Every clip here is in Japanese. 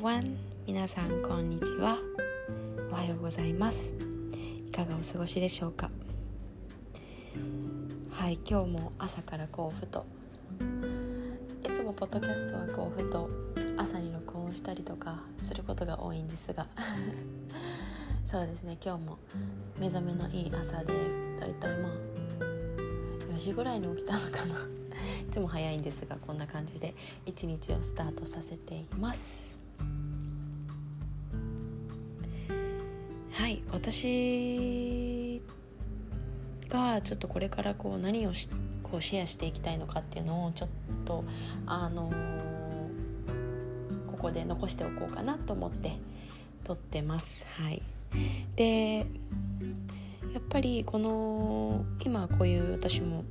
everyone. 皆さんこんにちは。おはようございます。いかがお過ごしでしょうか？はい今日も朝からこうふと。いつもポッドキャストはこうふと朝に録音したりとかすることが多いんですが。そうですね今日も目覚めのいい朝でだいたいまあ4時ぐらいに起きたのかな。いつも早いんですがこんな感じで一日をスタートさせています。はい私がちょっとこれからこう何をこうシェアしていきたいのかっていうのをちょっとあのー、ここで残しておこうかなと思って撮ってます。はい。でやっぱりこの今こういう私も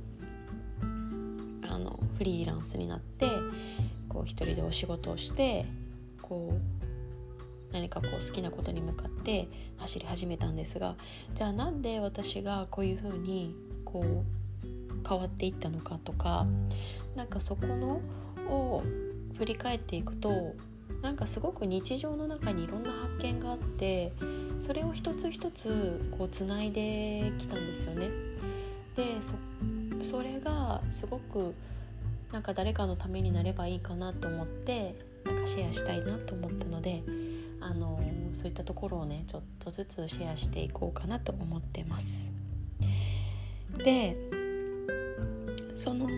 あのフリーランスになってこう一人でお仕事をしてこう何かこう好きなことに向かって走り始めたんですがじゃあなんで私がこういうふうにこう変わっていったのかとかなんかそこのを振り返っていくとなんかすごく日常の中にいろんな発見があってそれを一つ一つこうつないできたんですよね。でそれがすごくなんか誰かのためになればいいかなと思ってなんかシェアしたいなと思ったのであのそういったところをねちょっとずつシェアしていこうかなと思ってます。でその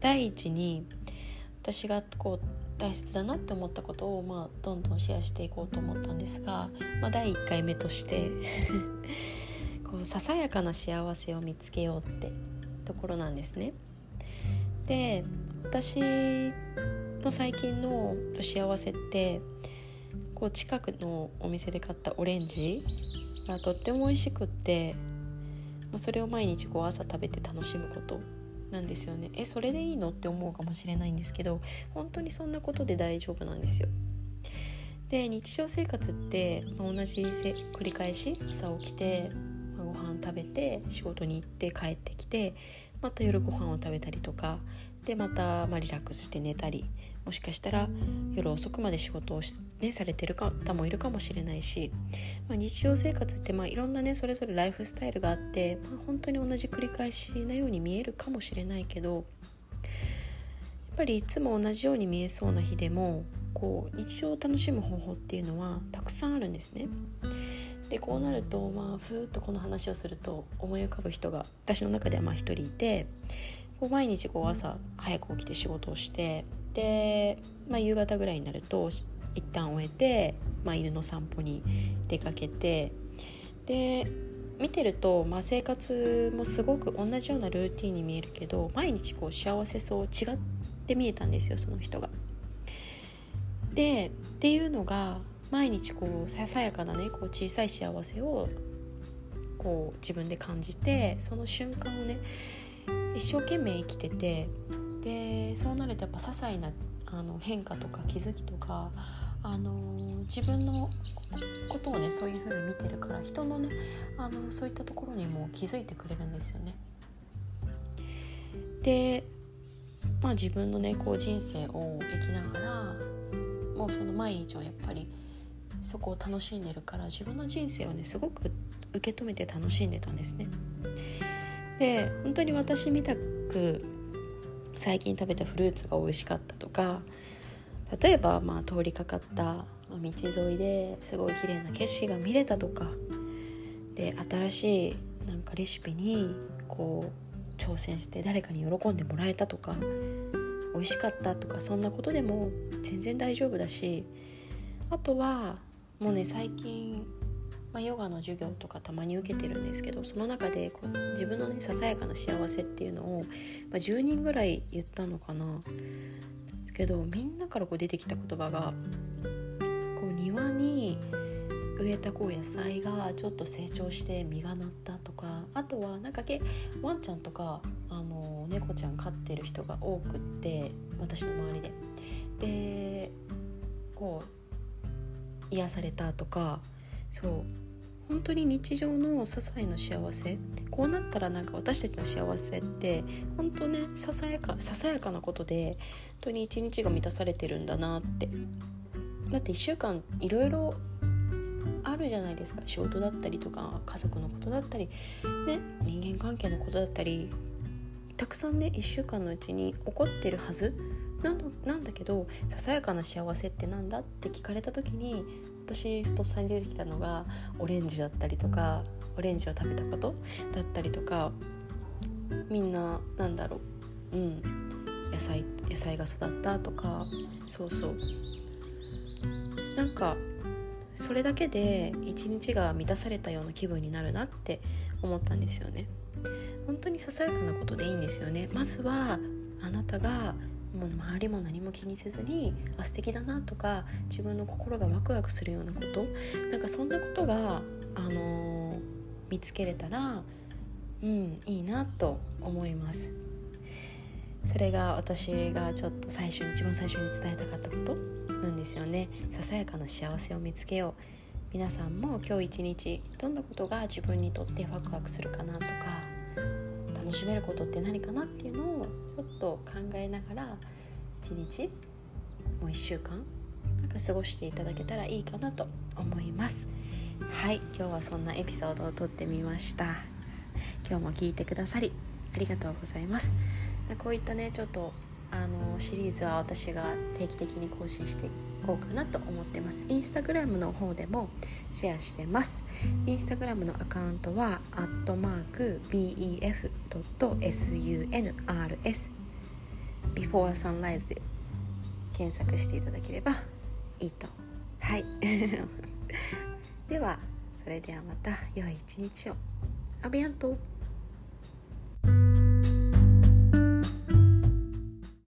第一に私がこう大切だなって思ったことを、まあ、どんどんシェアしていこうと思ったんですが、まあ、第1回目として こうささやかな幸せを見つけようってところなんですね。で私の最近の幸せってこう近くのお店で買ったオレンジがとっても美味しくってそれを毎日こう朝食べて楽しむことなんですよね。えそれでいいのって思うかもしれないんですけど本当にそんなことで大丈夫なんですよ。で日常生活って、まあ、同じ繰り返し朝起きて、まあ、ご飯食べて仕事に行って帰ってきてまた夜ご飯を食べたりとかでまた、ま、リラックスして寝たりもしかしたら夜遅くまで仕事をね、されてる方もいるかもしれないし、まあ、日常生活ってまあいろんなねそれぞれライフスタイルがあって、まあ、本当に同じ繰り返しなように見えるかもしれないけどやっぱりいつも同じように見えそうな日でもこう日常を楽しむ方法っていうのはたくさんあるんですね。でこうなるとまあふーっとこの話をすると思い浮かぶ人が私の中ではまあ一人いてこう毎日こう朝早く起きて仕事をしてで、まあ、夕方ぐらいになると一旦終えて、まあ、犬の散歩に出かけてで見てると、まあ、生活もすごく同じようなルーティンに見えるけど毎日こう幸せそう違って見えたんですよその人が。でっていうのが毎日こうささやかなねこう小さい幸せをこう自分で感じてその瞬間をね一生懸命生きててでそうなるとやっぱ些細なあの変化とか気づきとか、あの自分のことをねそういう風に見てるから人のねあのそういったところにも気づいてくれるんですよね。でまあ自分のねこう人生を生きながらもうその毎日をやっぱりそこを楽しんでるから自分の人生をねすごく受け止めて楽しんでたんですね。で本当に私みたく最近食べたフルーツが美味しかったとか例えばまあ通りかかった道沿いですごい綺麗な景色が見れたとかで新しいなんかレシピにこう挑戦して誰かに喜んでもらえたとか美味しかったとかそんなことでも全然大丈夫だしあとはもうね最近、まあ、ヨガの授業とかたまに受けてるんですけどその中でこう自分のねささやかな幸せっていうのを、まあ、10人ぐらい言ったのかなですけどみんなからこう出てきた言葉がこう庭に植えたこう野菜がちょっと成長して実がなったとかあとはなんかけワンちゃんとかあの猫ちゃん飼ってる人が多くって私の周り。で癒されたとかそう本当に日常の些細な幸せこうなったらなんか私たちの幸せって本当ねささやかささやかなことで本当に一日が満たされてるんだなって。だって1週間いろいろあるじゃないですか。仕事だったりとか家族のことだったり、ね、人間関係のことだったりたくさんね1週間のうちに起こってるはず。なんだけどささやかな幸せって何だって聞かれた時に私とっさに出てきたのがオレンジだったりとかオレンジを食べたことだったりとかみんななんだろううん野菜野菜が育ったとかそうそう。なんかそれだけで一日が満たされたような気分になるなって思ったんですよね。本当にささやかなことでいいんですよね。まずはあなたがもう周りも何も気にせずにあ素敵だなとか自分の心がワクワクするようなことなんかそんなことが、あのー、見つけれたらうんいいなと思います。それが私がちょっと最初に一番最初に伝えたかったこと。なんですよねささやかな幸せを見つけよう。皆さんも今日一日どんなことが自分にとってワクワクするかなとか楽しめることって何かなっていうのをちょっと考えながら一日もう1週間なんか過ごしていただけたらいいかなと思います。はい今日はそんなエピソードを撮ってみました。今日も聞いてくださりありがとうございます。こういったねちょっとあのシリーズは私が定期的に更新していこうかなと思ってます。インスタグラムの方でもシェアしてます。インスタグラムのアカウントはアットマーク BEF.SUNRS Before Sunrise で検索していただければいいと。はい。ではそれではまた良い一日を。アビアント。